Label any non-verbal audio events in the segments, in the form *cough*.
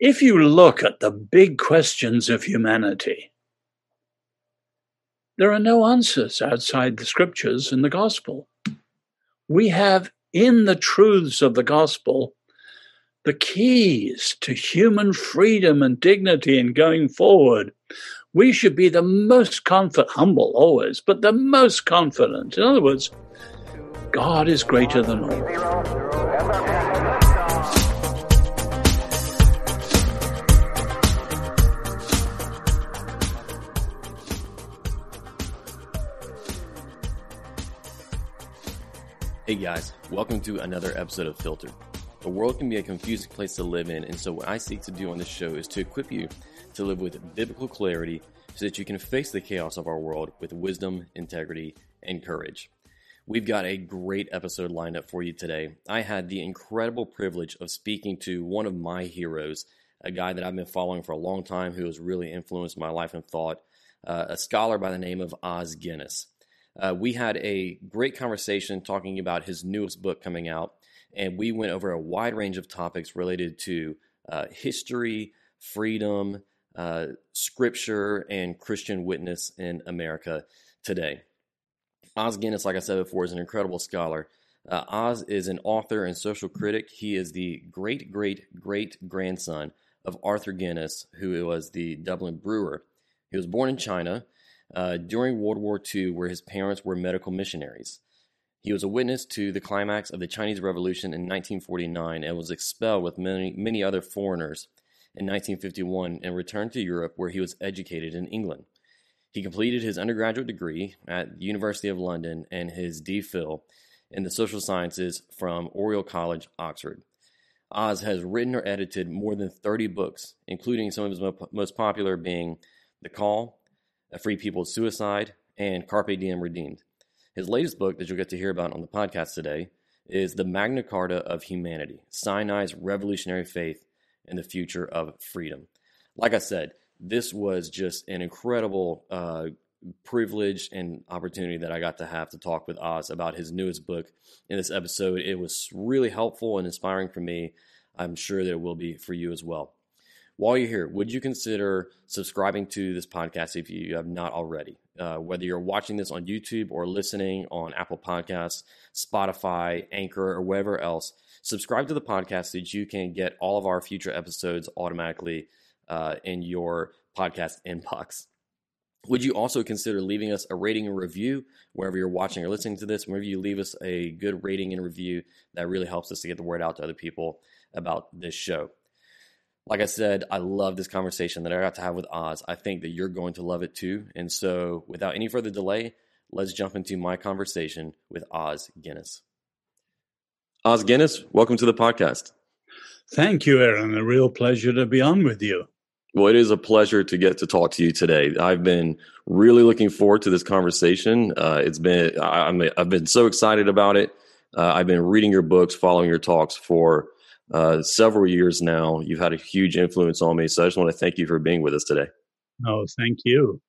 If you look at the big questions of humanity, there are no answers outside the scriptures and the gospel. We have in the truths of the gospel the keys to human freedom and dignity in going forward. We should be the most confident, humble always, but the most confident. In other words, God is greater than all. Hey guys, welcome to another episode of Filter. The world can be a confusing place to live in, and so what I seek to do on this show is to equip you to live with biblical clarity so that you can face the chaos of our world with wisdom, integrity, and courage. We've got a great episode lined up for you today. I had the incredible privilege of speaking to one of my heroes, a guy that I've been following for a long time who has really influenced my life and thought, uh, a scholar by the name of Os Guinness. Uh, we had a great conversation talking about his newest book coming out, and we went over a wide range of topics related to uh, history, freedom, uh, scripture, and Christian witness in America today. Os Guinness, like I said before, is an incredible scholar. Uh, Os is an author and social critic. He is the great great great grandson of Arthur Guinness, who was the Dublin brewer. He was born in China uh, during World War II, where his parents were medical missionaries. He was a witness to the climax of the Chinese Revolution in 1949 and was expelled with many, many other foreigners in 1951 and returned to Europe, where he was educated in England. He completed his undergraduate degree at the University of London and his DPhil in the social sciences from Oriel College, Oxford. Os has written or edited more than 30 books, including some of his most popular being The Call, a Free People's Suicide, and Carpe Diem Redeemed. His latest book that you'll get to hear about on the podcast today is The Magna Carta of Humanity Sinai's Revolutionary Faith and the Future of Freedom. Like I said, this was just an incredible uh, privilege and opportunity that I got to have to talk with Os about his newest book in this episode. It was really helpful and inspiring for me. I'm sure that it will be for you as well. While you're here, would you consider subscribing to this podcast if you have not already? Uh, whether you're watching this on YouTube or listening on Apple Podcasts, Spotify, Anchor, or wherever else, subscribe to the podcast so that you can get all of our future episodes automatically uh, in your podcast *laughs* inbox. Would you also consider leaving us a rating and review wherever you're watching or listening to this? Whenever you leave us a good rating and review, that really helps us to get the word out to other people about this show. Like I said, I love this conversation that I got to have with Os. I think that you're going to love it too. And so, without any further delay, let's jump into my conversation with Os Guinness. Os Guinness, welcome to the podcast. Thank you, Aaron. A real pleasure to be on with you. Well, it is a pleasure to get to talk to you today. I've been really looking forward to this conversation. Uh, it's been I, am I've been so excited about it. Uh, I've been reading your books, following your talks for uh, several years now. You've had a huge influence on me. So I just want to thank you for being with us today. Oh, thank you.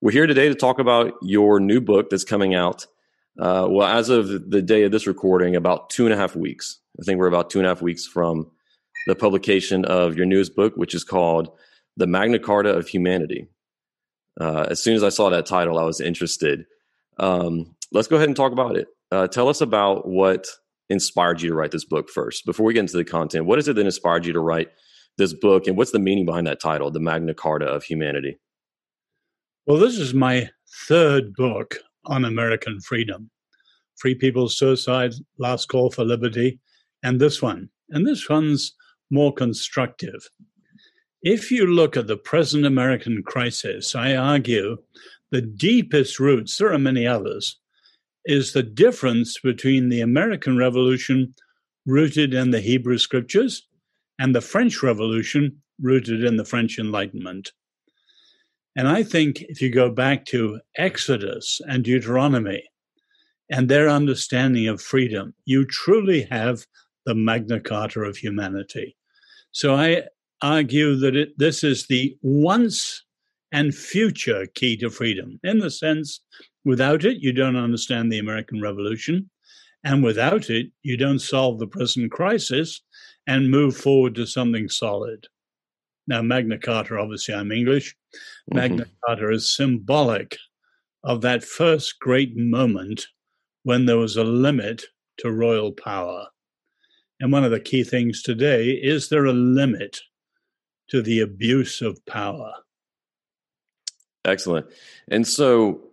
We're here today to talk about your new book that's coming out. Uh, well, as of the day of this recording, about two and a half weeks. I think we're about two and a half weeks from the publication of your newest book, which is called The Magna Carta of Humanity. Uh, as soon as I saw that title, I was interested. Um, let's go ahead and talk about it. Uh, tell us about what inspired you to write this book first? Before we get into the content, what is it that inspired you to write this book, and what's the meaning behind that title, The Magna Carta of Humanity? Well, this is my third book on American freedom Free People's Suicide, Last Call for Liberty, and this one. And this one's more constructive. If you look at the present American crisis, I argue the deepest roots, there are many others, is the difference between the American Revolution, rooted in the Hebrew scriptures, and the French Revolution, rooted in the French Enlightenment. And I think if you go back to Exodus and Deuteronomy and their understanding of freedom, you truly have the Magna Carta of humanity. So I argue that it, this is the once and future key to freedom in the sense Without it, you don't understand the American Revolution. And without it, you don't solve the present crisis and move forward to something solid. Now, Magna Carta, obviously, I'm English. Mm-hmm. Magna Carta is symbolic of that first great moment when there was a limit to royal power. And one of the key things today is there a limit to the abuse of power? Excellent. And so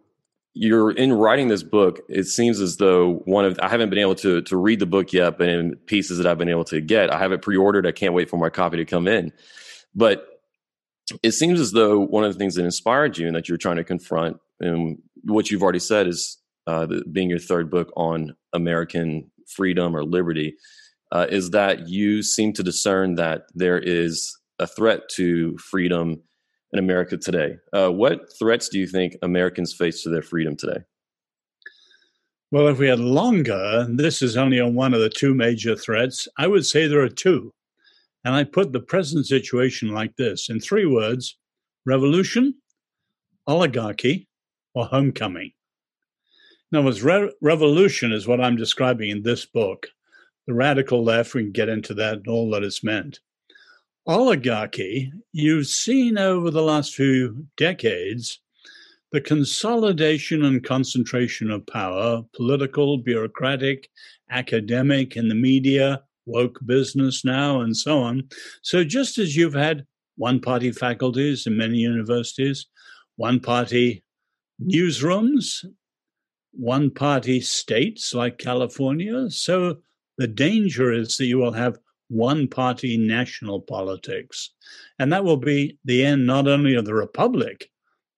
you're in writing this book, it seems as though one of I haven't been able to to read the book yet, but in pieces that I've been able to get, I have it pre-ordered. I can't wait for my copy to come in. But it seems as though one of the things that inspired you and that you're trying to confront, and what you've already said is uh, the, being your third book on American freedom or liberty, uh, is that you seem to discern that there is a threat to freedom in America today. Uh, what threats do you think Americans face to their freedom today? Well, if we had longer, this is only on one of the two major threats. I would say there are two. And I put the present situation like this in three words revolution, oligarchy, or homecoming. In other words, re- revolution is what I'm describing in this book. The radical left, we can get into that and all that it's meant oligarchy, you've seen over the last few decades the consolidation and concentration of power, political, bureaucratic, academic, in the media, woke business now, and so on. So, just as you've had one party faculties in many universities, one party newsrooms, one party states like California, so the danger is that you will have one party national politics. And that will be the end not only of the republic,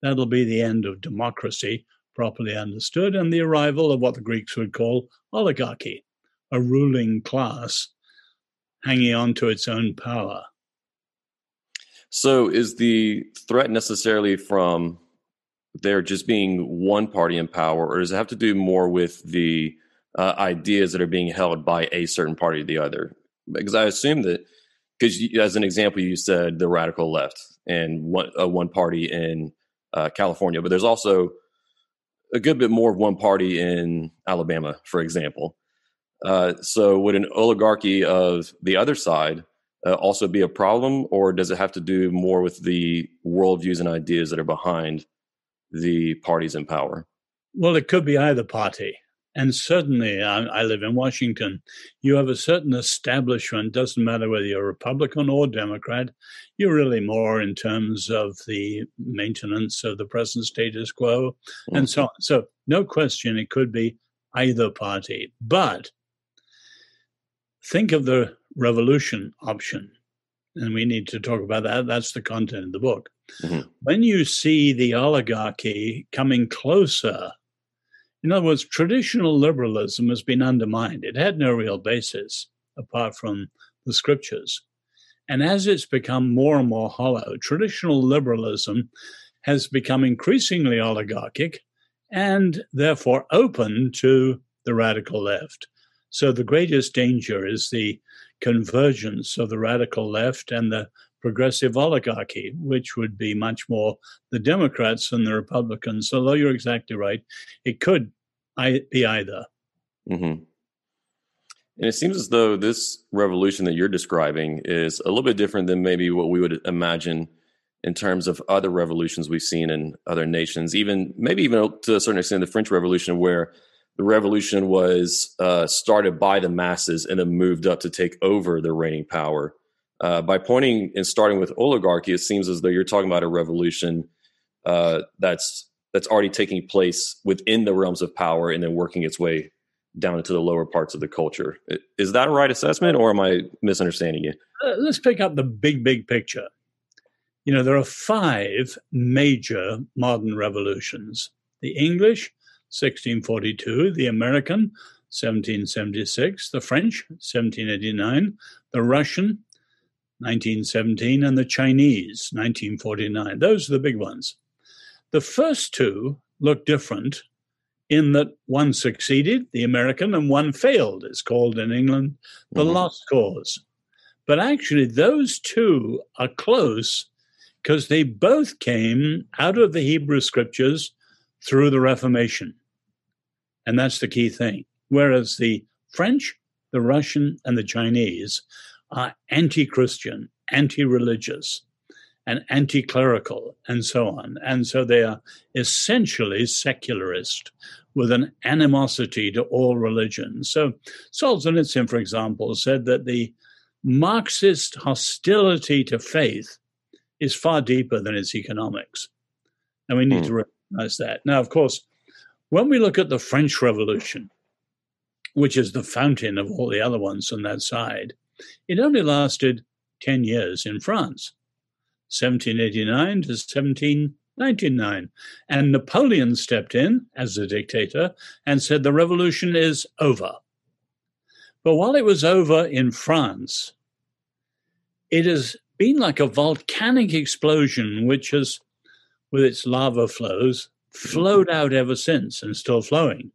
that'll be the end of democracy, properly understood, and the arrival of what the Greeks would call oligarchy, a ruling class hanging on to its own power. So, is the threat necessarily from there just being one party in power, or does it have to do more with the uh, ideas that are being held by a certain party or the other? Because I assume that because as an example, you said the radical left and one uh, one party in uh, California, but there's also a good bit more of one party in Alabama, for example. Uh, so, would an oligarchy of the other side uh, also be a problem, or does it have to do more with the worldviews and ideas that are behind the parties in power? Well, it could be either party. And certainly, I, I, live in Washington. You have a certain establishment, doesn't matter whether you're Republican or Democrat, you're really more in terms of the maintenance of the present status quo mm-hmm. and so on. So, no question, it could be either party. But think of the revolution option. And we need to talk about that. That's the content of the book. Mm-hmm. When you see the oligarchy coming closer in other words, traditional liberalism has been undermined. It had no real basis apart from the scriptures. And as it's become more and more hollow, traditional liberalism has become increasingly oligarchic and therefore open to the radical left. So the greatest danger is the convergence of the radical left and the progressive oligarchy, which would be much more the Democrats than the Republicans. Although you're exactly right, it could be either. Mm-hmm. And it seems as though this revolution that you're describing is a little bit different than maybe what we would imagine in terms of other revolutions we've seen in other nations, even maybe even to a certain extent the French Revolution, where the revolution was uh, started by the masses and then moved up to take over the reigning power. Uh, by pointing and starting with oligarchy, it seems as though you're talking about a revolution uh, that's that's already taking place within the realms of power and then working its way down into the lower parts of the culture. Is that a right assessment or am I misunderstanding you? Uh, let's pick up the big, big picture. You know, there are five major modern revolutions the English, 1642, the American, 1776, the French, 1789, the Russian, 1917, and the Chinese, 1949. Those are the big ones. The first two look different in that one succeeded, the American, and one failed. It's called in England the mm-hmm. lost cause. But actually, those two are close because they both came out of the Hebrew scriptures through the Reformation. And that's the key thing. Whereas the French, the Russian, and the Chinese are anti Christian, anti religious. and anti clerical and so on. And so they are essentially secularist with an animosity to all religions. So Solzhenitsyn, for example, said that the Marxist hostility to faith is far deeper than its economics. And we need mm. to recognize that. Now, of course, when we look at the French Revolution, which is the fountain of all the other ones on that side, it only lasted 10 years in France, 1789 to 1799. And Napoleon stepped in as the dictator and said the revolution is over. But while it was over in France, it has been like a volcanic explosion, which has, with its lava flows, flowed out ever since and still flowing.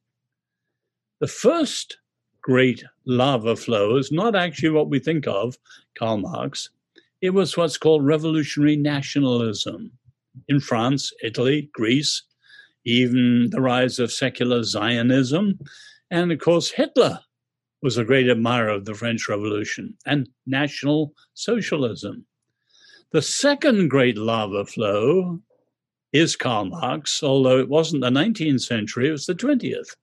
The first great lava flow is not actually what we think of, Karl Marx. It was what's called revolutionary nationalism in France, Italy, Greece, even the rise of secular Zionism. And of course, Hitler was a great admirer of the French Revolution and National Socialism. The second great lava flow is Karl Marx, although it wasn't the 19th century, it was the 20th.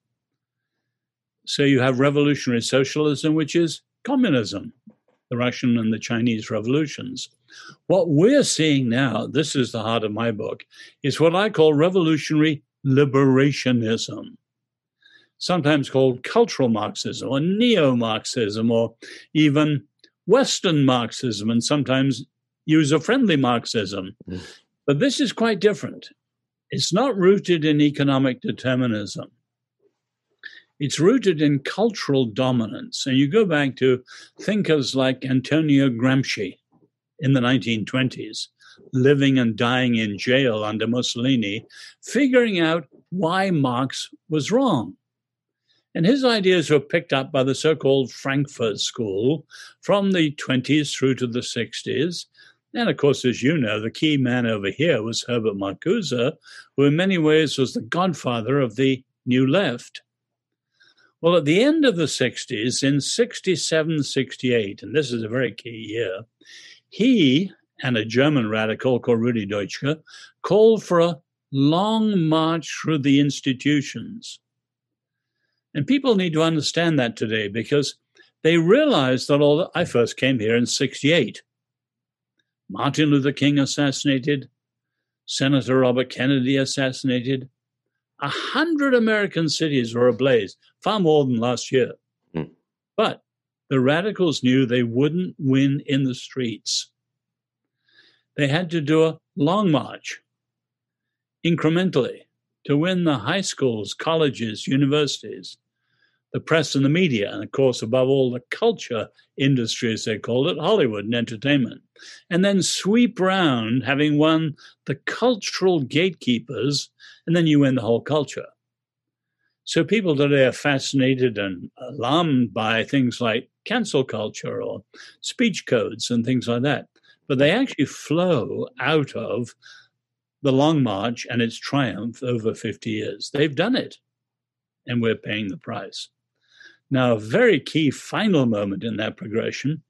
So you have revolutionary socialism, which is communism, the Russian and the Chinese revolutions. What we're seeing now, this is the heart of my book, is what I call revolutionary liberationism, sometimes called cultural Marxism or neo Marxism or even Western Marxism and sometimes user friendly Marxism. Mm. But this is quite different. It's not rooted in economic determinism. It's rooted in cultural dominance. And you go back to thinkers like Antonio Gramsci in the 1920s, living and dying in jail under Mussolini, figuring out why Marx was wrong. And his ideas were picked up by the so called Frankfurt School from the 20s through to the 60s. And of course, as you know, the key man over here was Herbert Marcuse, who in many ways was the godfather of the New Left. Well, at the end of the 60s, in 67, 68, and this is a very key year, he and a German radical called Rudi Dutschke called for a long march through the institutions. And people need to understand that today because they realize that although I first came here in 68, Martin Luther King assassinated, Senator Robert Kennedy assassinated. A hundred American cities were ablaze, far more than last year. Mm. But the radicals knew they wouldn't win in the streets. They had to do a long march, incrementally, to win the high schools, colleges, universities the press and the media, and of course, above all, the culture industry, as they called it, Hollywood and entertainment. And then sweep round, having won the cultural gatekeepers, and then you win the whole culture. So people today are fascinated and alarmed by things like cancel culture or speech codes and things like that. But they actually flow out of the Long March and its triumph over 50 years. They've done it, and we're paying the price. Now, a very key final moment in that progression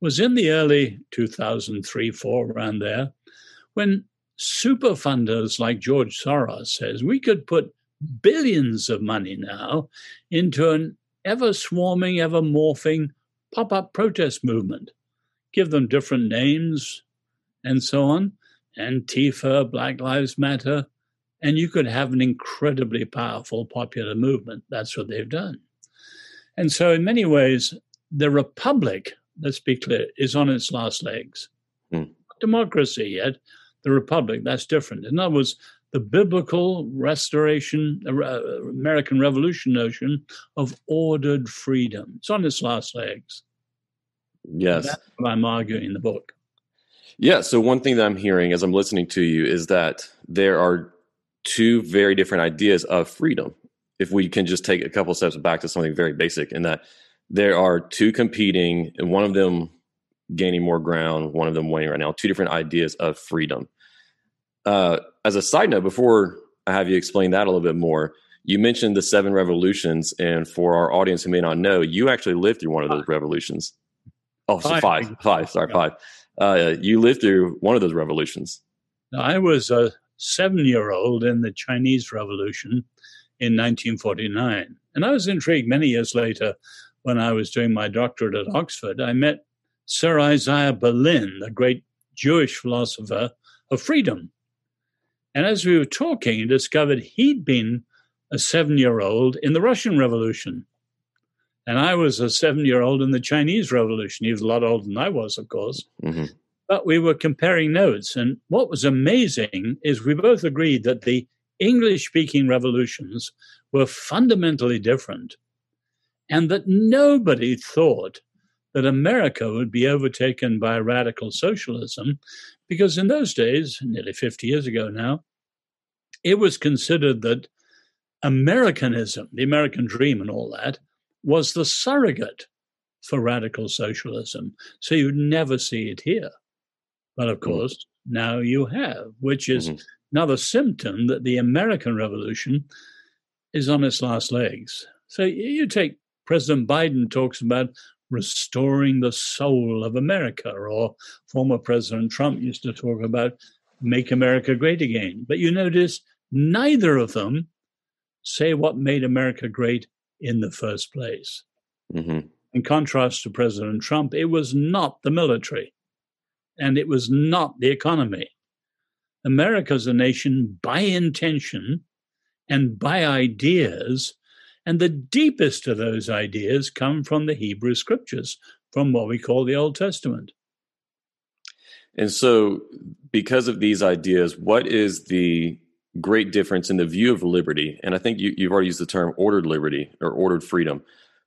was in the early 2003 4, around there, when super funders like George Soros says we could put billions of money now into an ever swarming, ever morphing pop up protest movement, give them different names and so on, Antifa, Black Lives Matter, and you could have an incredibly powerful popular movement. That's what they've done. And so, in many ways, the republic, let's be clear, is on its last legs. Hmm. Democracy yet, the republic, that's different. In other words, the biblical restoration, uh, American Revolution notion of ordered freedom. It's on its last legs. Yes. That's what I'm arguing in the book. Yeah. So, one thing that I'm hearing as I'm listening to you is that there are two very different ideas of freedom if we can just take a couple steps back to something very basic in that there are two competing and one of them gaining more ground one of them winning right now two different ideas of freedom. Uh, as a side note before i have you explain that a little bit more you mentioned the seven revolutions and for our audience who may not know you actually lived through one of those revolutions. Oh so five. five sorry yeah. five. Uh, you lived through one of those revolutions. I was a seven year old in the Chinese Revolution in 1949. And I was intrigued many years later when I was doing my doctorate at Oxford. I met Sir Isaiah Berlin, the great Jewish philosopher of freedom. And as we were talking, I discovered he'd been a seven year old in the Russian Revolution. And I was a seven year old in the Chinese Revolution. He was a lot older than I was, of course. Mm-hmm. But we were comparing notes. And what was amazing is we both agreed that the English speaking revolutions were fundamentally different and that nobody thought that America would be overtaken by radical socialism because in those days, nearly 50 years ago now, it was considered that Americanism, the American dream, and all that was the surrogate for radical socialism. So you'd never see it here. But of mm. course, mm-hmm. now you have, which is mm-hmm. Another symptom that the American Revolution is on its last legs. So you take President Biden talks about restoring the soul of America, or former President Trump used to talk about make America great again. But you notice neither of them say what made America great in the first place. Mm-hmm. In contrast to President Trump, it was not the military and it was not the economy. America's a nation by intention and by ideas, and the deepest of those ideas come from the Hebrew scriptures, from what we call the Old Testament. And so, because of these ideas, what is the great difference in the view of liberty? And I think you, have already used the term ordered liberty or ordered freedom.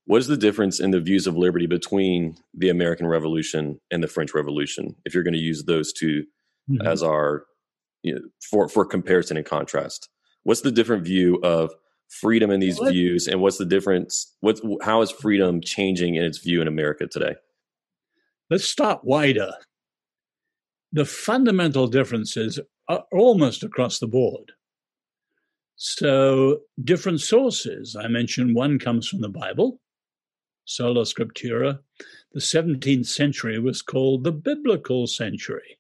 What is the difference in the views of liberty between the American Revolution and the French Revolution, if you're going to use those 2 mm-hmm. as our you know, for for comparison and contrast? What's the different view of freedom in these what? views, and what's the difference? What's how is freedom changing in its view in America today? Let's start wider. The fundamental differences are almost across the board. So, different sources. I mentioned one comes from the Bible, sola scriptura. The 17th century was called the biblical century.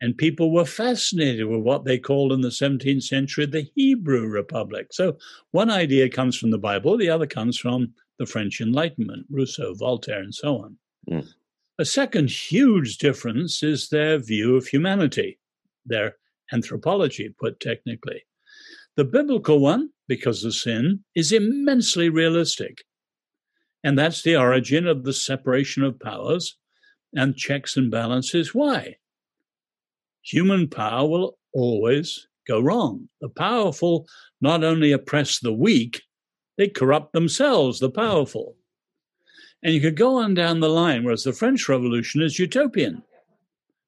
And people were fascinated with what they called in the 17th century the Hebrew Republic. So one idea comes from the Bible, the other comes from the French Enlightenment, Rousseau, Voltaire, and so on. Mm. A second huge difference is their view of humanity, their anthropology, put technically. The biblical one, because of sin, is immensely realistic. And that's the origin of the separation of powers and checks and balances. Why? Human power will always go wrong. The powerful not only oppress the weak, they corrupt themselves, the powerful. And you could go on down the line, whereas the French Revolution is utopian.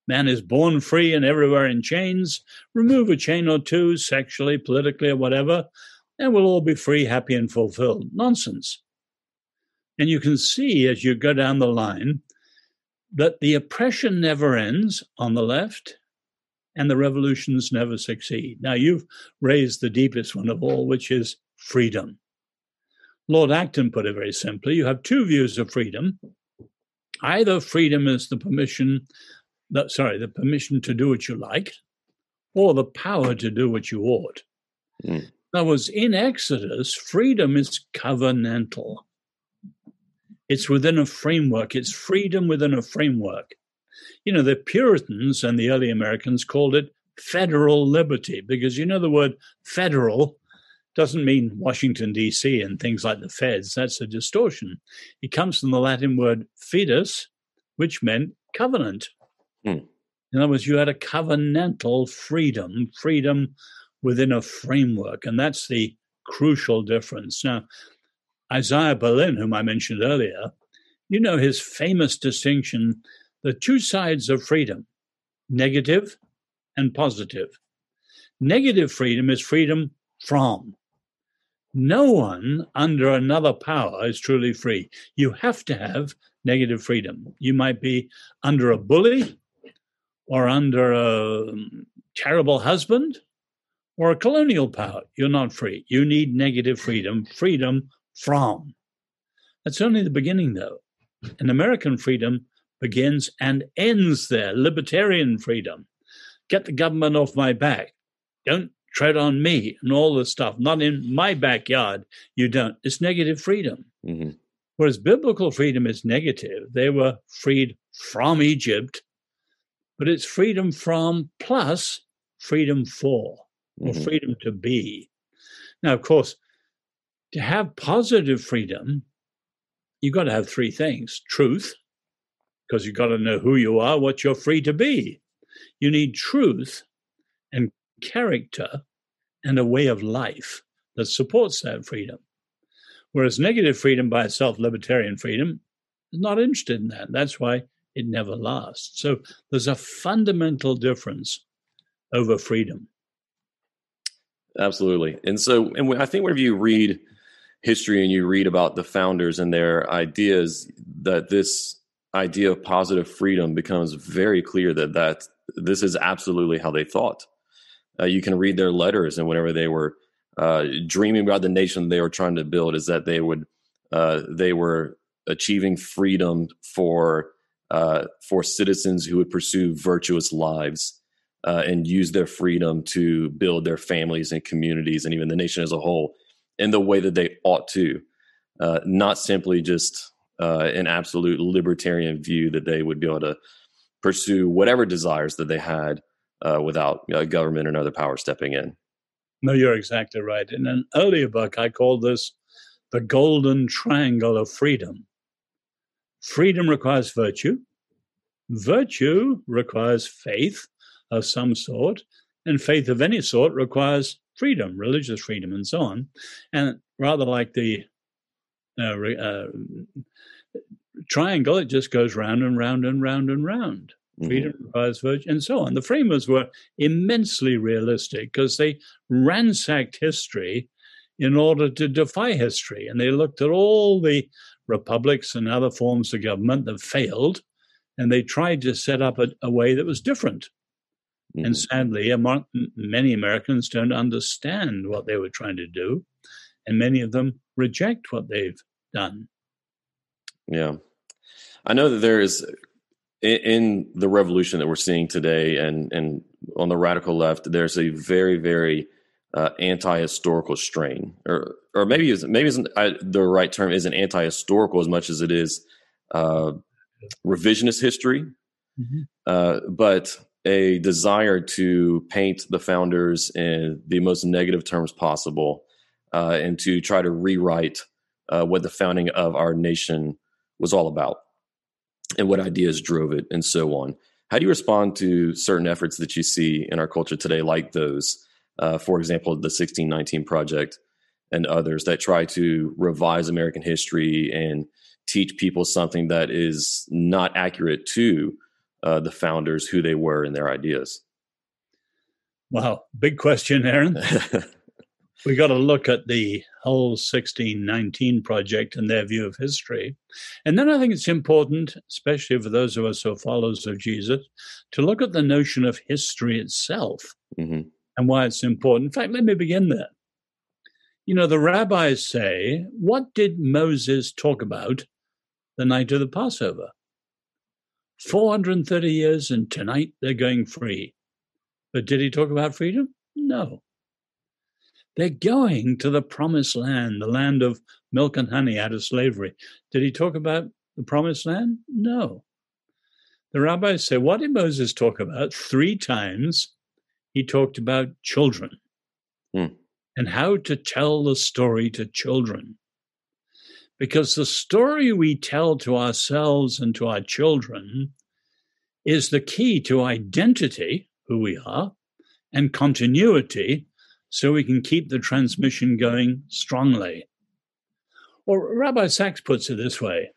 Man is born free and everywhere in chains. Remove a chain or two, sexually, politically, or whatever, and we'll all be free, happy, and fulfilled. Nonsense. And you can see as you go down the line that the oppression never ends on the left and the revolutions never succeed. Now, you've raised the deepest one of all, which is freedom. Lord Acton put it very simply you have two views of freedom. Either freedom is the permission, that, sorry, the permission to do what you like, or the power to do what you ought. Mm. In other words, in Exodus, freedom is covenantal. It's within a framework. It's freedom within a framework. You know, the Puritans and the early Americans called it federal liberty because you know the word federal doesn't mean Washington, D.C. and things like the feds. That's a distortion. It comes from the Latin word fidus, which meant covenant. Hmm. In other words, you had a covenantal freedom, freedom within a framework. And that's the crucial difference. Now, Isaiah Berlin, whom I mentioned earlier, you know his famous distinction the two sides of freedom negative and positive. Negative freedom is freedom from. No one under another power is truly free. You have to have negative freedom. You might be under a bully or under a um, terrible husband or a colonial power. You're not free. You need negative freedom, freedom from. That's only the beginning, though. In American freedom, begins and ends there. Libertarian freedom. Get the government off my back. Don't tread on me and all this stuff. Not in my backyard. You don't. It's negative freedom. Mm-hmm. Whereas biblical freedom is negative. They were freed from Egypt, but it's freedom from plus freedom for, or mm-hmm. freedom to be. Now, of course, to have positive freedom, you've got to have three things truth, because you've got to know who you are, what you're free to be. You need truth and character and a way of life that supports that freedom. Whereas negative freedom by itself, libertarian freedom, is not interested in that. That's why it never lasts. So there's a fundamental difference over freedom. Absolutely. And so, and I think whenever you read history and you read about the founders and their ideas, that this idea of positive freedom becomes very clear that that this is absolutely how they thought. Uh, you can read their letters and whenever they were uh, dreaming about the nation they were trying to build, is that they would uh, they were achieving freedom for uh, for citizens who would pursue virtuous lives uh, and use their freedom to build their families and communities and even the nation as a whole in the way that they ought to, uh, not simply just uh, an absolute libertarian view that they would be able to pursue whatever desires that they had uh, without government and other power stepping in. No, you're exactly right. In an earlier book, I called this the golden triangle of freedom. Freedom requires virtue. Virtue requires faith of some sort, and faith of any sort requires freedom, religious freedom, and so on. And rather like the uh, uh, triangle, it just goes round and round and round and round. Freedom mm-hmm. requires virtue, and so on. The framers were immensely realistic because they ransacked history in order to defy history. And they looked at all the republics and other forms of government that failed, and they tried to set up a, a way that was different. Mm-hmm. And sadly, among, many Americans don't understand what they were trying to do, and many of them reject what they've done. Yeah. I know that there is in the revolution that we're seeing today and and on the radical left there's a very very uh, anti-historical strain or or maybe is maybe isn't I, the right term isn't anti-historical as much as it is uh, revisionist history mm-hmm. uh, but a desire to paint the founders in the most negative terms possible uh, and to try to rewrite uh, what the founding of our nation was all about and what ideas drove it and so on. How do you respond to certain efforts that you see in our culture today, like those, uh, for example, the 1619 Project and others that try to revise American history and teach people something that is not accurate to uh, the founders, who they were, and their ideas? Wow, big question, Aaron. *laughs* we got to look at the whole 1619 project and their view of history. And then I think it's important, especially for those of us who are followers of Jesus, to look at the notion of history itself mm-hmm. and why it's important. In fact, let me begin there. You know, the rabbis say, What did Moses talk about the night of the Passover? 430 years, and tonight they're going free. But did he talk about freedom? No. They're going to the promised land, the land of milk and honey out of slavery. Did he talk about the promised land? No. The rabbis say, what did Moses talk about? Three times he talked about children hmm. and how to tell the story to children. Because the story we tell to ourselves and to our children is the key to identity, who we are, and continuity, so we can keep the transmission going strongly. Or Rabbi Sacks puts it this way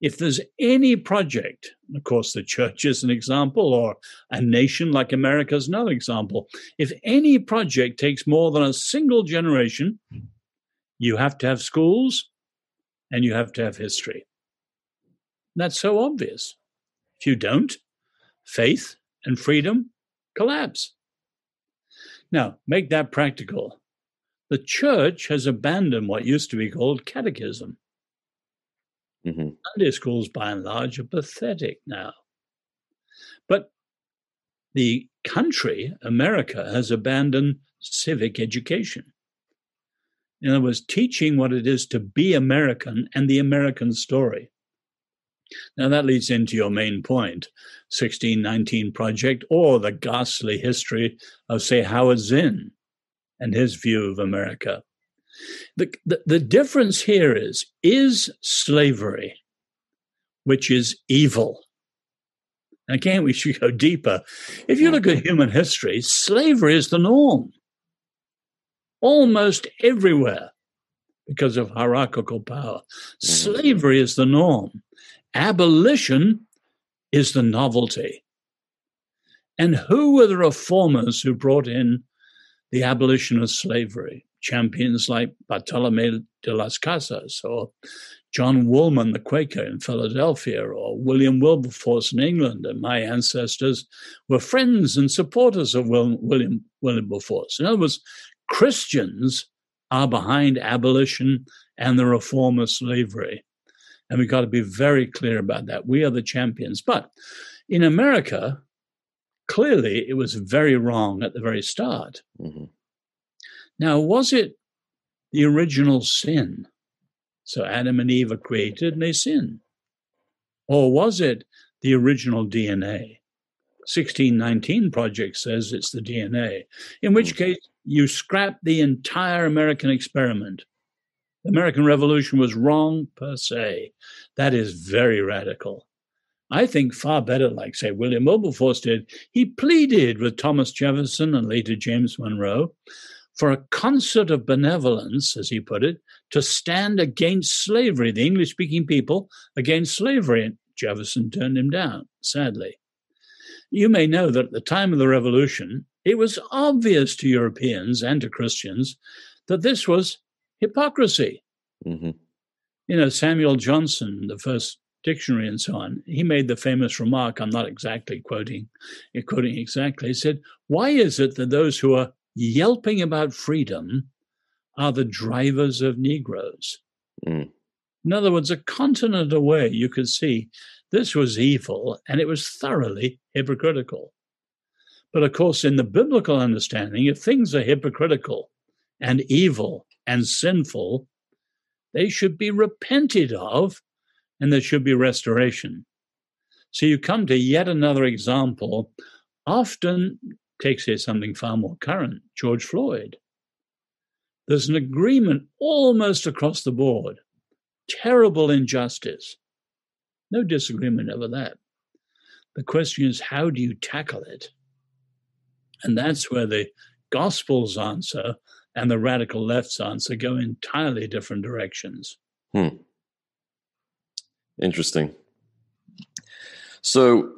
if there's any project, of course, the church is an example, or a nation like America is another example, if any project takes more than a single generation, you have to have schools and you have to have history. That's so obvious. If you don't, faith and freedom collapse. Now, make that practical. The church has abandoned what used to be called catechism. Mm-hmm. Sunday schools, by and large, are pathetic now. But the country, America, has abandoned civic education. In other words, teaching what it is to be American and the American story. Now, that leads into your main point 1619 Project or the ghastly history of, say, Howard Zinn and his view of America. The, the, the difference here is is slavery, which is evil. Again, we should *laughs* go deeper. If you look at human history, slavery is the norm almost everywhere because of hierarchical power. Mm-hmm. Slavery is the norm. Abolition is the novelty. And who were the reformers who brought in the abolition of slavery? Champions like Bartolome de las Casas or John Woolman, the Quaker in Philadelphia, or William Wilberforce in England. And my ancestors were friends and supporters of William Wilberforce. In other words, Christians are behind abolition and the reform of slavery. And we've got to be very clear about that. We are the champions. But in America, clearly it was very wrong at the very start. Mm-hmm. Now, was it the original sin? So Adam and Eve are created and they sin. Or was it the original DNA? 1619 project says it's the DNA, in which mm. case you scrap the entire American experiment. American Revolution was wrong per se. That is very radical. I think far better, like, say, William Wilberforce did. He pleaded with Thomas Jefferson and later James Monroe for a concert of benevolence, as he put it, to stand against slavery, the English speaking people against slavery. And Jefferson turned him down, sadly. You may know that at the time of the revolution, it was obvious to Europeans and to Christians that this was hypocrisy. Mm-hmm. You know, Samuel Johnson, the first dictionary and so on, he made the famous remark, I'm not exactly quoting, quoting exactly, he said, Why is it that those who are yelping about freedom are the drivers of Negroes? Mm. In other words, a continent away, you could see this was evil and it was thoroughly hypocritical. But of course, in the biblical understanding, if things are hypocritical and evil and sinful, they should be repented of and there should be restoration. So you come to yet another example, often takes here something far more current George Floyd. There's an agreement almost across the board. Terrible injustice. No disagreement over that. The question is, how do you tackle it? And that's where the Gospel's answer and the radical left's answer go entirely different directions. Hmm. Interesting. So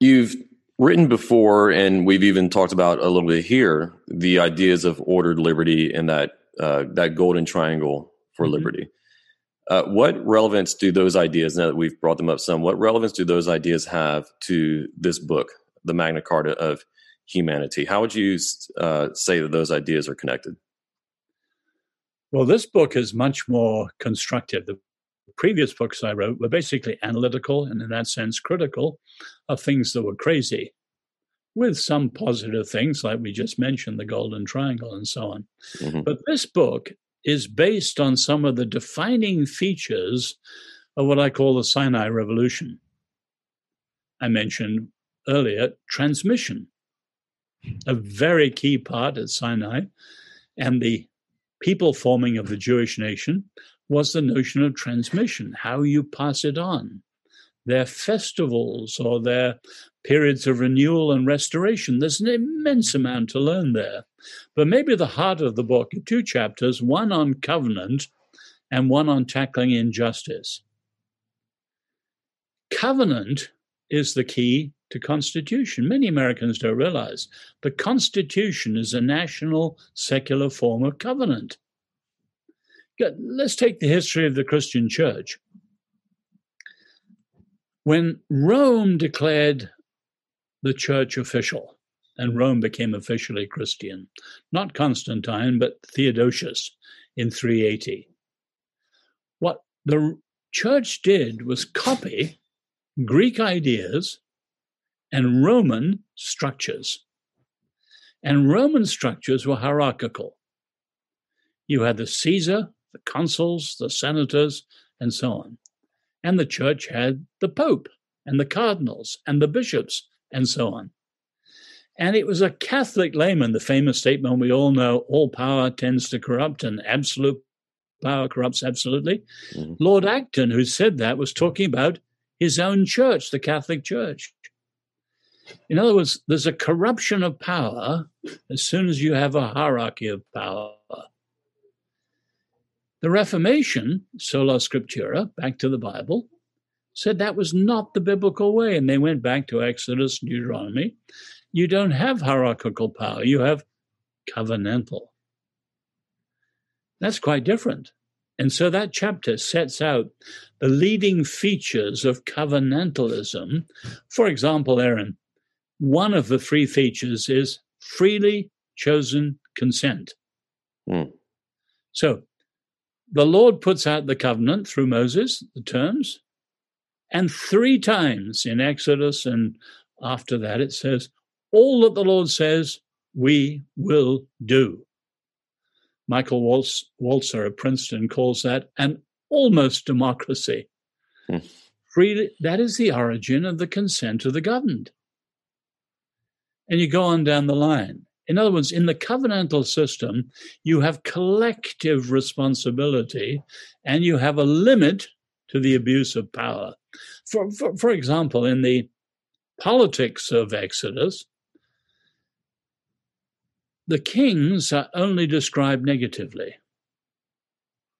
you've written before, and we've even talked about a little bit here, the ideas of ordered liberty and that uh, that golden triangle for mm-hmm. liberty. Uh, what relevance do those ideas, now that we've brought them up some, what relevance do those ideas have to this book, the Magna Carta of Humanity? How would you uh, say that those ideas are connected? Well, this book is much more constructive. The previous books I wrote were basically analytical and, in that sense, critical of things that were crazy, with some positive things like we just mentioned, the Golden Triangle and so on. Mm-hmm. But this book is based on some of the defining features of what I call the Sinai Revolution. I mentioned earlier transmission, a very key part at Sinai, and the people forming of the Jewish nation was the notion of transmission, how you pass it on. Their festivals or their periods of renewal and restoration. There's an immense amount to learn there. But maybe the heart of the book are two chapters one on covenant and one on tackling injustice. Covenant is the key to constitution. Many Americans don't realize the Constitution is a national secular form of covenant. Let's take the history of the Christian church. When Rome declared the church official, and Rome became officially Christian. Not Constantine, but Theodosius in 380. What the church did was copy Greek ideas and Roman structures. And Roman structures were hierarchical. You had the Caesar, the consuls, the senators, and so on. And the church had the Pope and the cardinals and the bishops and so on. And it was a Catholic layman, the famous statement we all know all power tends to corrupt and absolute power corrupts absolutely. Mm-hmm. Lord Acton, who said that, was talking about his own church, the Catholic Church. In other words, there's a corruption of power as soon as you have a hierarchy of power. The Reformation, sola scriptura, back to the Bible, said that was not the biblical way. And they went back to Exodus, and Deuteronomy. You don't have hierarchical power, you have covenantal. That's quite different. And so that chapter sets out the leading features of covenantalism. For example, Aaron, one of the three features is freely chosen consent. Mm. So the Lord puts out the covenant through Moses, the terms, and three times in Exodus and after that it says, all that the Lord says, we will do. Michael Walzer of Princeton calls that an almost democracy. Hmm. Free, that is the origin of the consent of the governed. And you go on down the line. In other words, in the covenantal system, you have collective responsibility and you have a limit to the abuse of power. For, for, for example, in the politics of Exodus, the kings are only described negatively.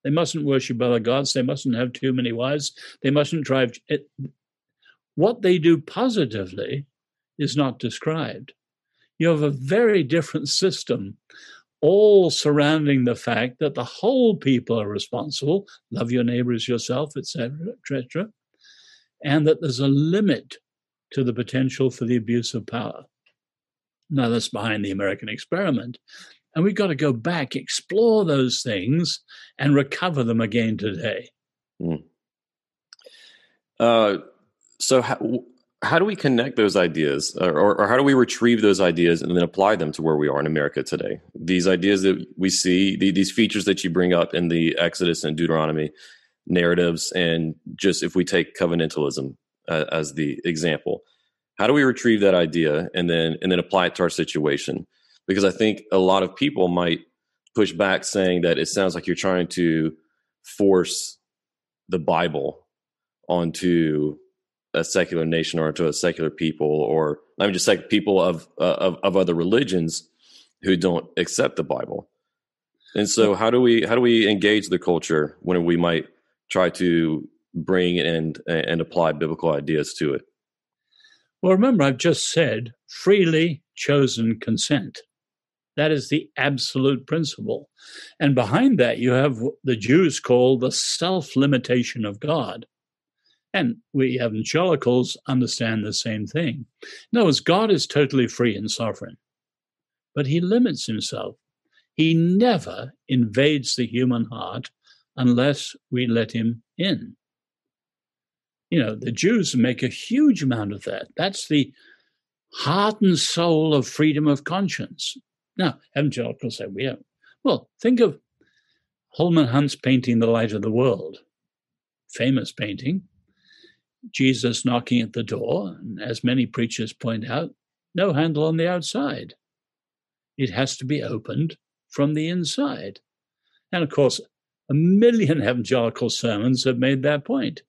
They mustn't worship other gods. They mustn't have too many wives. They mustn't drive. It. What they do positively is not described. You have a very different system, all surrounding the fact that the whole people are responsible. Love your neighbor as yourself, etc., etc., and that there's a limit to the potential for the abuse of power. Now, that's behind the American experiment. And we've got to go back, explore those things, and recover them again today. Mm. Uh, so, how, how do we connect those ideas, or, or, how do we retrieve those ideas and then apply them to where we are in America today? These ideas that we see, the, these features that you bring up in the Exodus and Deuteronomy narratives, and just if we take covenantalism uh, as the example, how do we retrieve that idea and then and then apply it to our situation? Because i think a lot of people might push back saying that it sounds like you're trying to force the bible onto a secular nation or to a secular people or i mean just like people of, uh, of of other religions who don't accept the bible. And so how do we how do we engage the culture when we might try to bring and and apply biblical ideas to it well, remember, I've just said freely chosen consent. That is the absolute principle. And behind that, you have the Jews call the self limitation of God. And we evangelicals understand the same thing. In other words, God is totally free and sovereign, but he limits himself. He never invades the human heart unless we let him in you know, the Jews make a huge amount of that. That's the heart and soul of freedom of conscience. Now, evangelicals say, we have, well, think of Holman Hunt's painting, The Light of the World, famous painting. Jesus knocking at the door, and as many preachers point out, no handle on the outside. It has to be opened from the inside. And of course, a million *laughs* evangelical sermons have made that point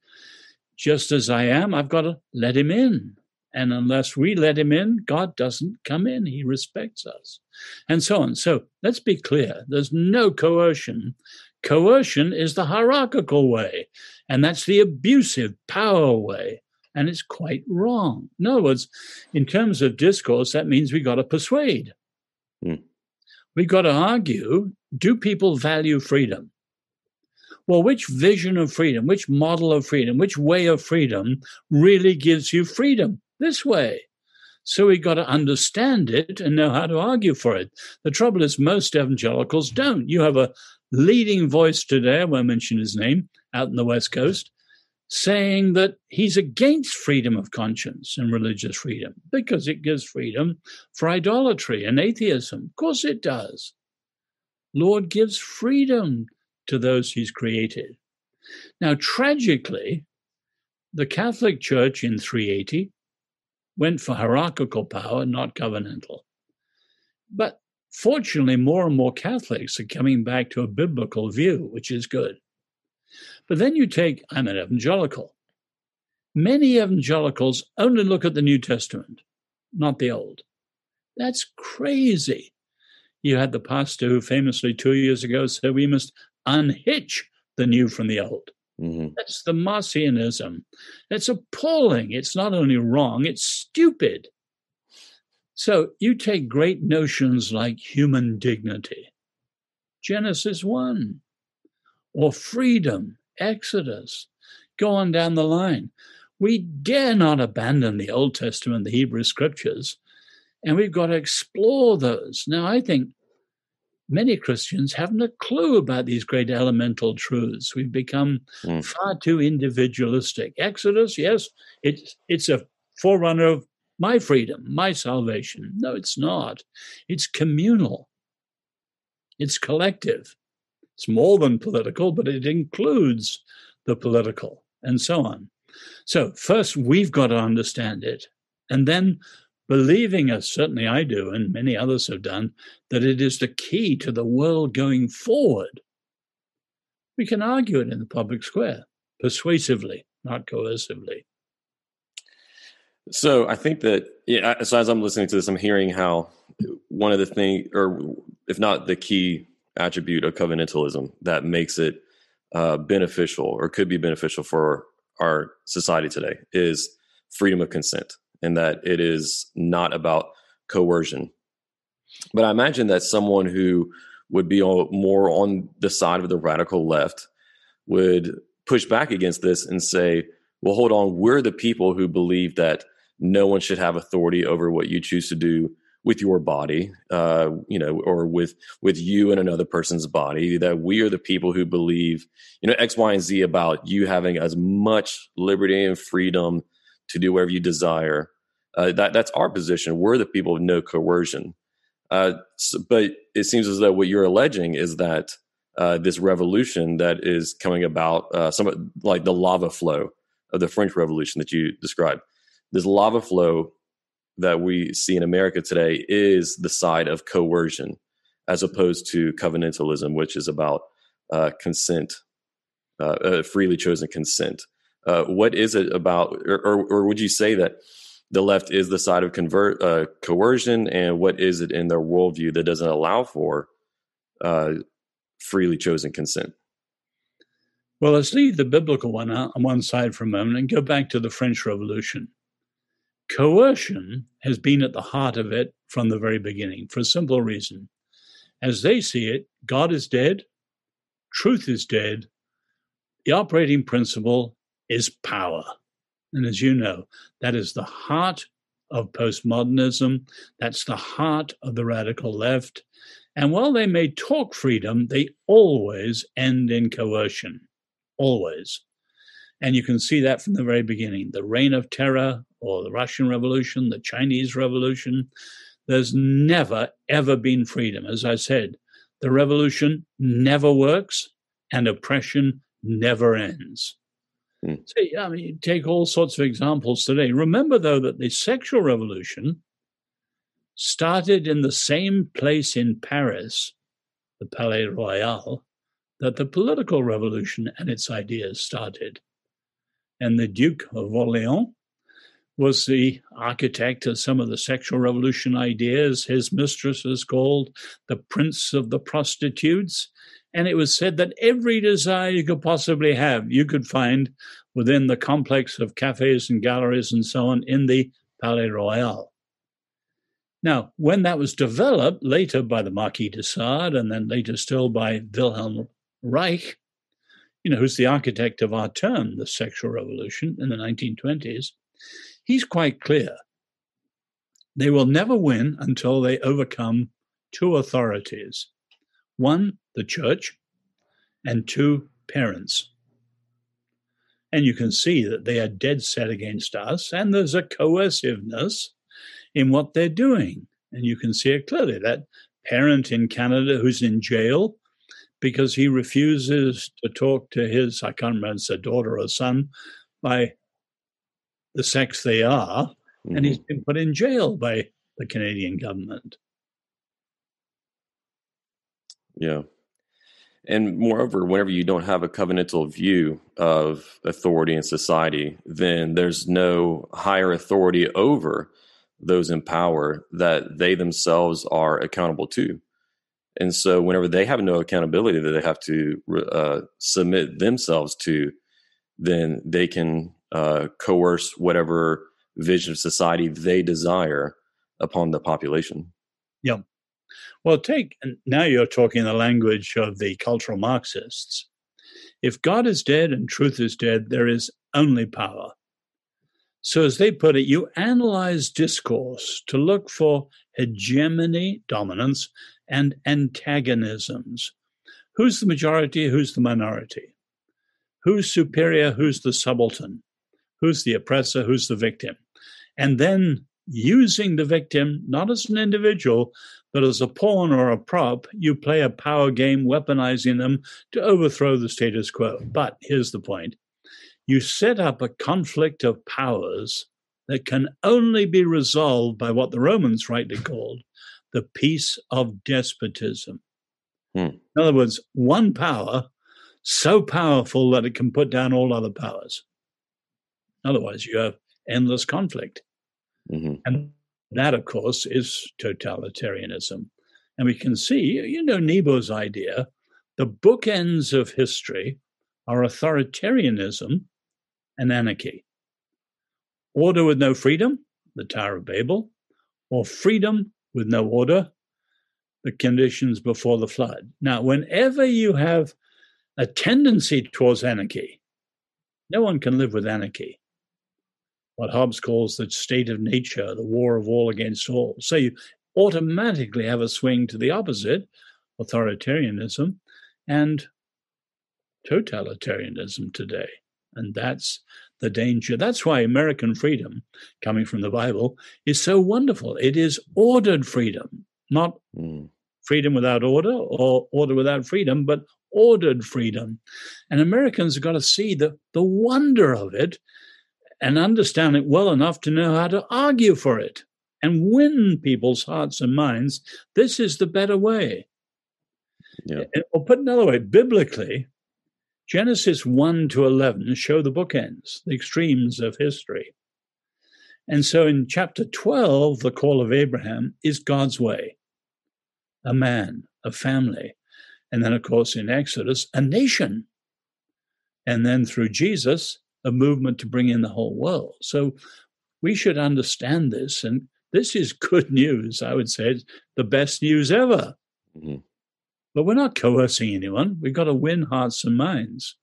just as I am, I've got to let him in. And unless we let him in, God doesn't come in. He respects us. And so on. So let's be clear there's no coercion. Coercion is the hierarchical way, and that's the abusive power way. And it's quite wrong. In other words, in terms of discourse, that means we've got to persuade. Mm. We've got to argue do people value freedom? Well, which vision of freedom, which model of freedom, which way of freedom really gives you freedom? This way. So we've got to understand it and know how to argue for it. The trouble is, most evangelicals don't. You have a leading voice today, I won't mention his name, out in the West Coast, saying that he's against freedom of conscience and religious freedom because it gives freedom for idolatry and atheism. Of course, it does. Lord gives freedom to those he's created. Now, tragically, the Catholic Church in 380 went for hierarchical power, not covenantal. But fortunately, more and more Catholics are coming back to a biblical view, which is good. But then you take, I'm an evangelical. Many evangelicals only look at the New Testament, not the Old. That's crazy. You had the pastor who famously two years ago said we must unhitch the new from the old. Mm-hmm. That's the Marcionism. It's appalling. It's not only wrong, it's stupid. So you take great notions like human dignity, Genesis 1, or freedom, Exodus, go on down the line. We dare not abandon the Old Testament, the Hebrew scriptures, and we've got to explore those. Now, I think many Christians haven't a clue about these great elemental truths. We've become mm. far too individualistic. Exodus, yes, it's it's a forerunner of my freedom, my salvation. No, it's not. It's communal. It's collective. It's more than political, but it includes the political and so on. So, first, we've got to understand it. And then believing, as certainly I do and many others have done, that it is the key to the world going forward. We can argue it in the public square persuasively, not coercively. So I think that, yeah, so as I'm listening to this, I'm hearing how one of the things, or if not the key attribute of covenantalism that makes it uh, beneficial or could be beneficial for our society today is freedom of consent and that it is not about coercion. But I imagine that someone who would be more on the side of the radical left would push back against this and say, well, hold on, we're the people who believe that no one should have authority over what you choose to do with your body, uh, you know, or with with you and another person's body. That we are the people who believe, you know, X, Y, and Z about you having as much liberty and freedom to do whatever you desire. Uh, that that's our position. We're the people of no coercion. Uh, so, but it seems as though what you're alleging is that uh, this revolution that is coming about, uh, some like the lava flow of the French Revolution that you described, this lava flow that we see in America today is the side of coercion, as opposed to covenantalism, which is about uh, consent, uh, freely chosen consent. what is it about, or, or, or would you say that? The left is the side of convert uh, coercion, and what is it in their worldview that doesn't allow for uh, freely chosen consent? Well, let's leave the biblical one on one side for a moment and go back to the French Revolution. Coercion has been at the heart of it from the very beginning for a simple reason. As they see it, God is dead, truth is dead, the operating principle is power. And as you know, that is the heart of postmodernism. That's the heart of the radical left. And while they may talk freedom, they always end in coercion. Always. And you can see that from the very beginning. The reign of terror, or the Russian Revolution, the Chinese Revolution, there's never, ever been freedom. As I said, the revolution never works and oppression never ends. Mm. So, I mean, take all sorts of examples today. Remember, though, that the sexual revolution started in the same place in Paris, the Palais Royal, that the political revolution and its ideas started. And the Duke of Orleans was the architect of some of the sexual revolution ideas. His mistress was called the Prince of the Prostitutes. And it was said that every desire you could possibly have, you could find within the complex of cafes and galleries and so on in the Palais Royal. Now, when that was developed later by the Marquis de Sade and then later still by Wilhelm Reich, you know, who's the architect of our term, the sexual revolution in the 1920s, he's quite clear. They will never win until they overcome two authorities one, the church, and two, parents. And you can see that they are dead set against us, and there's a coerciveness in what they're doing. And you can see it clearly. That parent in Canada who's in jail because he refuses to talk to his, I can't remember, it's a daughter or son, by the sex they are, mm-hmm. and he's mm-hmm. been put in jail by the Canadian government. Yeah. And moreover, whenever you don't have a covenantal view of authority in society, then there's no higher authority over those in power that they themselves are accountable to. And so, whenever they have no accountability that they have to uh, submit themselves to, then they can uh, coerce whatever vision of society they desire upon the population. Yeah. Well, take now you're talking the language of the cultural Marxists. If God is dead and truth is dead, there is only power. So, as they put it, you analyze discourse to look for hegemony, dominance, and antagonisms. Who's the majority? Who's the minority? Who's superior? Who's the subaltern? Who's the oppressor? Who's the victim? And then using the victim not as an individual, but as a pawn or a prop, you play a power game, weaponizing them to overthrow the status quo. But here's the point you set up a conflict of powers that can only be resolved by what the Romans rightly called the peace of despotism. Hmm. In other words, one power so powerful that it can put down all other powers. Otherwise, you have endless conflict. Mm-hmm. And that, of course, is totalitarianism. And we can see, you know, Nebo's idea the bookends of history are authoritarianism and anarchy. Order with no freedom, the Tower of Babel, or freedom with no order, the conditions before the flood. Now, whenever you have a tendency towards anarchy, no one can live with anarchy what Hobbes calls the state of nature, the war of all against all. So you automatically have a swing to the opposite, authoritarianism and totalitarianism today. And that's the danger. That's why American freedom, coming from the Bible, is so wonderful. It is ordered freedom, not mm. freedom without order or order without freedom, but ordered freedom. And Americans have got to see the, the wonder of it and understand it well enough to know how to argue for it and win people's hearts and minds. This is the better way. Yeah. Eh, eh, or put another way, biblically, Genesis 1 to 11 show the bookends, the extremes of history. And so in chapter 12, the call of Abraham is God's way a man, a family. And then, of course, in Exodus, a nation. And then through Jesus, a movement to bring in the whole world. So we should understand this. And this is good news. I would say it's the best news ever. Mm-hmm. But we're not coercing anyone. We've got to win hearts and minds.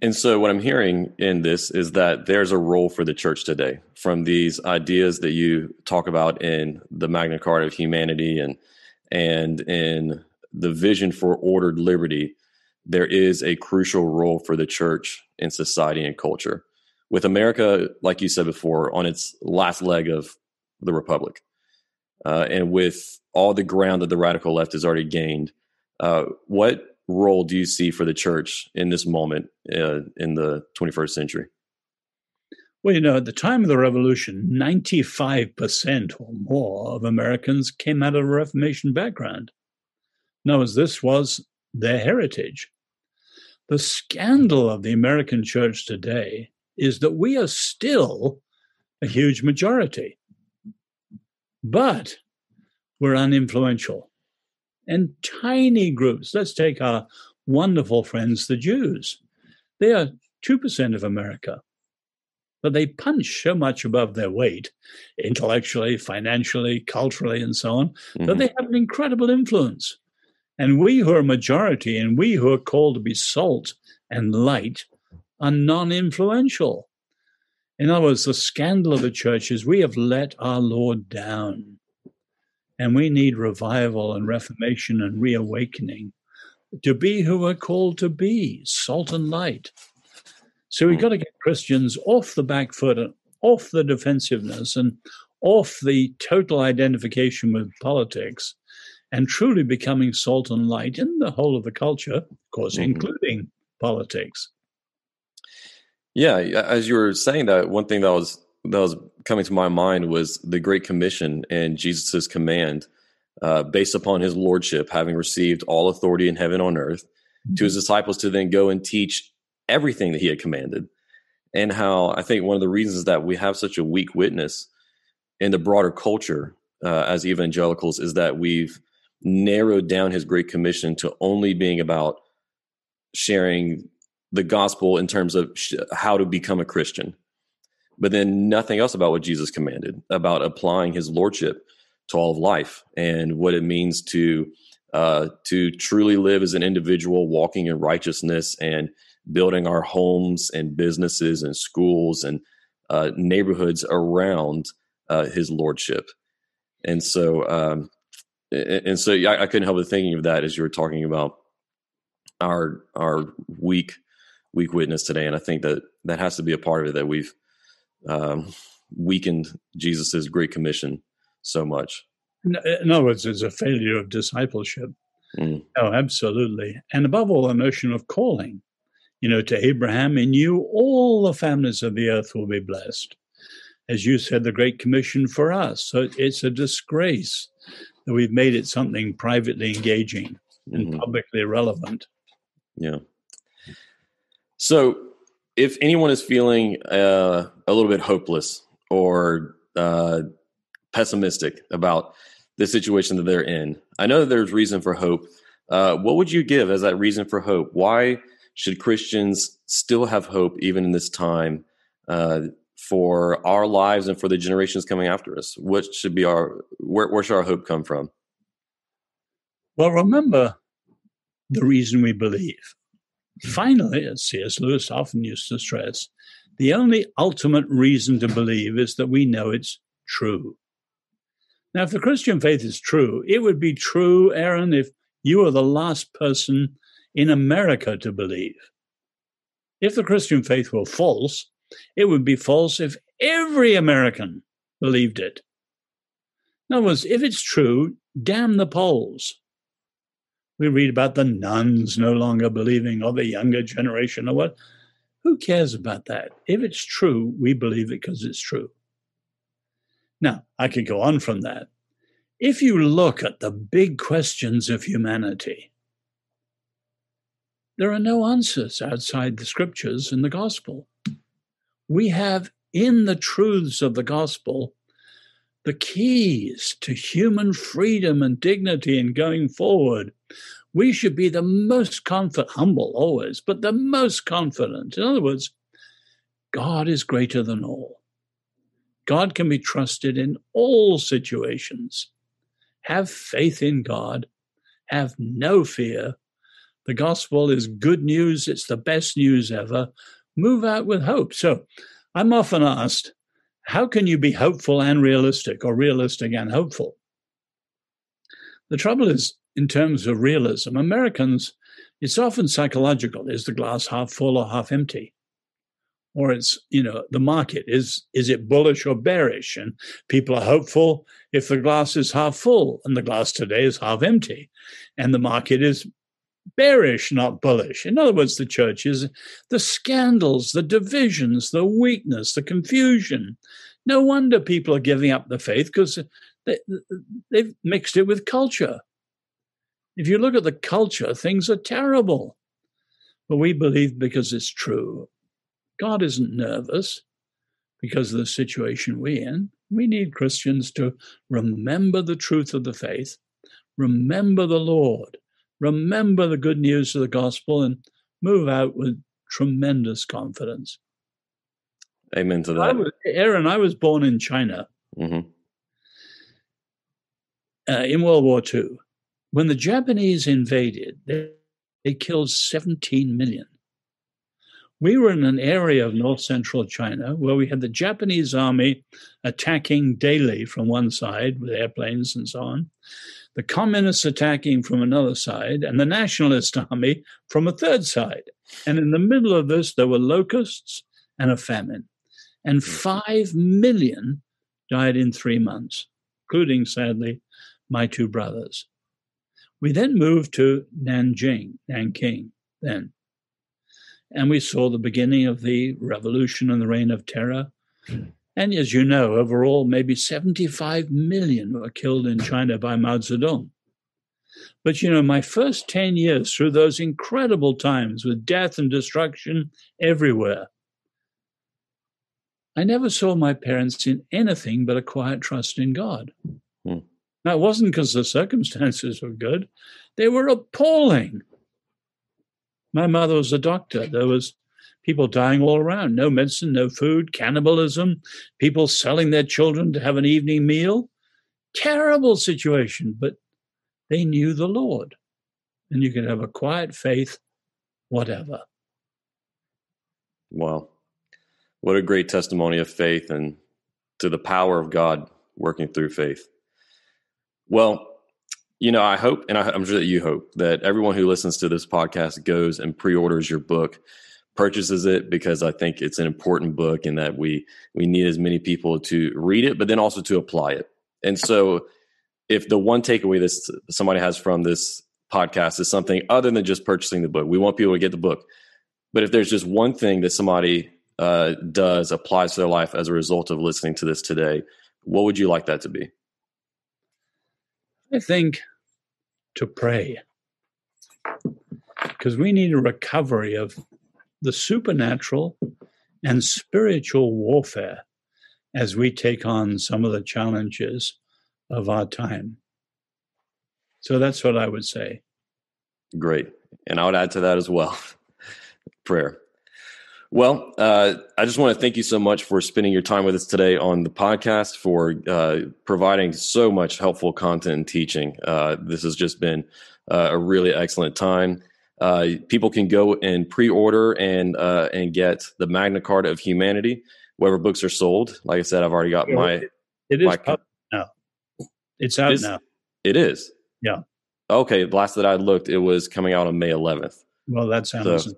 And so, what I'm hearing in this is that there's a role for the church today from these ideas that you talk about in the Magna Carta of humanity and and in the vision for ordered liberty there is a crucial role for the church in society and culture. With America, like you said before, on its last leg of the republic, uh, and with all the ground that the radical left has already gained, uh, what role do you see for the church in this moment uh, in the 21st century? Well, you know, at the time of the revolution, 95% or more of Americans came out of a Reformation background. Now, as this was their heritage. The scandal of the American church today is that we are still a huge majority, but we're uninfluential. And tiny groups, let's take our wonderful friends, the Jews. They are 2% of America, but they punch so much above their weight, intellectually, financially, culturally, and so on, mm-hmm. that they have an incredible influence. And we who are majority and we who are called to be salt and light are non influential. In other words, the scandal of the church is we have let our Lord down. And we need revival and reformation and reawakening to be who we're called to be salt and light. So we've hmm. got to get Christians off the back foot and off the defensiveness and off the total identification with politics and truly becoming salt and light in the whole of the culture, of course, mm-hmm. including politics. Yeah, as you were saying that, one thing that was that was coming to my mind was the Great Commission and Jesus's command, uh, based upon his lordship, having received all authority in heaven on earth, mm-hmm. to his disciples to then go and teach everything that he had commanded. And how I think one of the reasons that we have such a weak witness in the broader culture uh, as evangelicals is that we've narrowed down his Great Commission to only being about sharing the gospel in terms of sh- how to become a Christian, but then nothing else about what Jesus commanded about applying his lordship to all of life and what it means to uh, to truly live as an individual, walking in righteousness and building our homes and businesses and schools and uh, neighborhoods around uh, his lordship. And so, um, and so I, I couldn't help but thinking of that as you were talking about our our weak weak witness today, and I think that that has to be a part of it that we've um, weakened Jesus's great commission so much. In other words, it's a failure of discipleship. Mm. Oh, absolutely. And above all, the notion of calling. You know, to Abraham, in you, all the families of the earth will be blessed. As you said, the Great Commission for us. So it's a disgrace that we've made it something privately engaging and mm-hmm. publicly relevant. Yeah. So, if anyone is feeling uh, a little bit hopeless or uh, pessimistic about the situation that they're in, I know that there's reason for hope. Uh, what would you give as that reason for hope? Why should Christians still have hope even in this time uh, for our lives and for the generations coming after us? What should be our where, where should our hope come from? Well, remember the reason we believe. Finally, as C.S. Lewis often used to stress, the only ultimate reason to believe is that we know it's true. Now, if the Christian faith is true, it would be true, Aaron, if you were the last person in America to believe. If the Christian faith were false, it would be false if every American believed it. In other words, if it's true, damn the polls. We read about the nuns no longer believing or the younger generation or what. Who cares about that? If it's true, we believe it because it's true. Now, I could go on from that. If you look at the big questions of humanity, there are no answers outside the scriptures and the gospel. We have in the truths of the gospel the keys to human freedom and dignity in going forward. We should be the most confident, humble always, but the most confident. In other words, God is greater than all. God can be trusted in all situations. Have faith in God. Have no fear. The gospel is good news. It's the best news ever. Move out with hope. So I'm often asked, how can you be hopeful and realistic or realistic and hopeful? The trouble is, in terms of realism, Americans, it's often psychological. Is the glass half full or half empty? Or it's, you know, the market is is it bullish or bearish? And people are hopeful if the glass is half full and the glass today is half empty. And the market is bearish, not bullish. In other words, the church is the scandals, the divisions, the weakness, the confusion. No wonder people are giving up the faith because they, they've mixed it with culture. If you look at the culture, things are terrible. But we believe because it's true. God isn't nervous because of the situation we're in. We need Christians to remember the truth of the faith, remember the Lord, remember the good news of the gospel and move out with tremendous confidence. Amen to that. I was, Aaron, I was born in China mm-hmm. uh, in World War II. When the Japanese invaded, they, they killed 17 million. We were in an area of north central China where we had the Japanese army attacking daily from one side with airplanes and so on the communists attacking from another side, and the nationalist army from a third side. And in the middle of this, there were locusts and a famine. And Hmm. five million died in three months, including, sadly, my two brothers. We then moved to Nanjing, Nanking, then. And we saw the beginning of the revolution and the reign of terror. And as you know, overall, maybe 75 million were killed in China by Mao Zedong. But you know, my first 10 years through those incredible times with death and destruction everywhere, I never saw my parents in anything but a quiet trust in God. Hmm. Now, it wasn't because the circumstances were good, they were appalling. My mother was a doctor. There was people dying all around, no medicine, no food, cannibalism, people selling their children to have an evening meal. Terrible situation, but they knew the Lord. And you can have a quiet faith, whatever. Wow. What a great testimony of faith and to the power of God working through faith. Well, you know, I hope, and I'm sure that you hope, that everyone who listens to this podcast goes and pre orders your book, purchases it, because I think it's an important book and that we, we need as many people to read it, but then also to apply it. And so, if the one takeaway that somebody has from this podcast is something other than just purchasing the book, we want people to get the book. But if there's just one thing that somebody uh, does applies to their life as a result of listening to this today, what would you like that to be? I think to pray. Because we need a recovery of the supernatural and spiritual warfare as we take on some of the challenges of our time. So that's what I would say. Great. And I would add to that as well *laughs* prayer. Well, uh, I just want to thank you so much for spending your time with us today on the podcast, for uh, providing so much helpful content and teaching. Uh, this has just been uh, a really excellent time. Uh, people can go and pre-order and uh, and get the Magna Carta of Humanity, wherever books are sold. Like I said, I've already got my. It is my, out now. It's out now. It is. Yeah. Okay. Last that I looked, it was coming out on May 11th. Well, that's Amazon.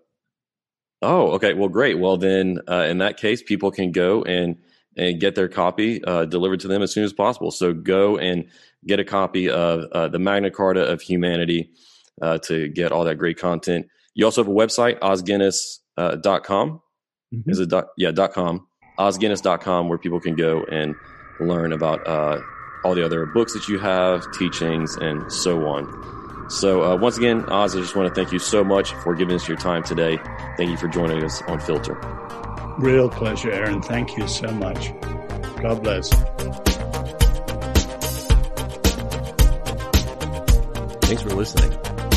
Oh, okay. Well, great. Well, then uh, in that case, people can go and and get their copy uh, delivered to them as soon as possible. So go and get a copy of uh, the Magna Carta of Humanity uh, to get all that great content. You also have a website, osguinness.com. dot com. Mhm. Is it dot, yeah, dot com, osguinness.com, where people can go and learn about uh, all the other books that you have, teachings, and so on. So, uh, once again, Os, I just want to thank you so much for giving us your time today. Thank you for joining us on Filter. Real pleasure, Aaron. Thank you so much. God bless. Thanks for listening.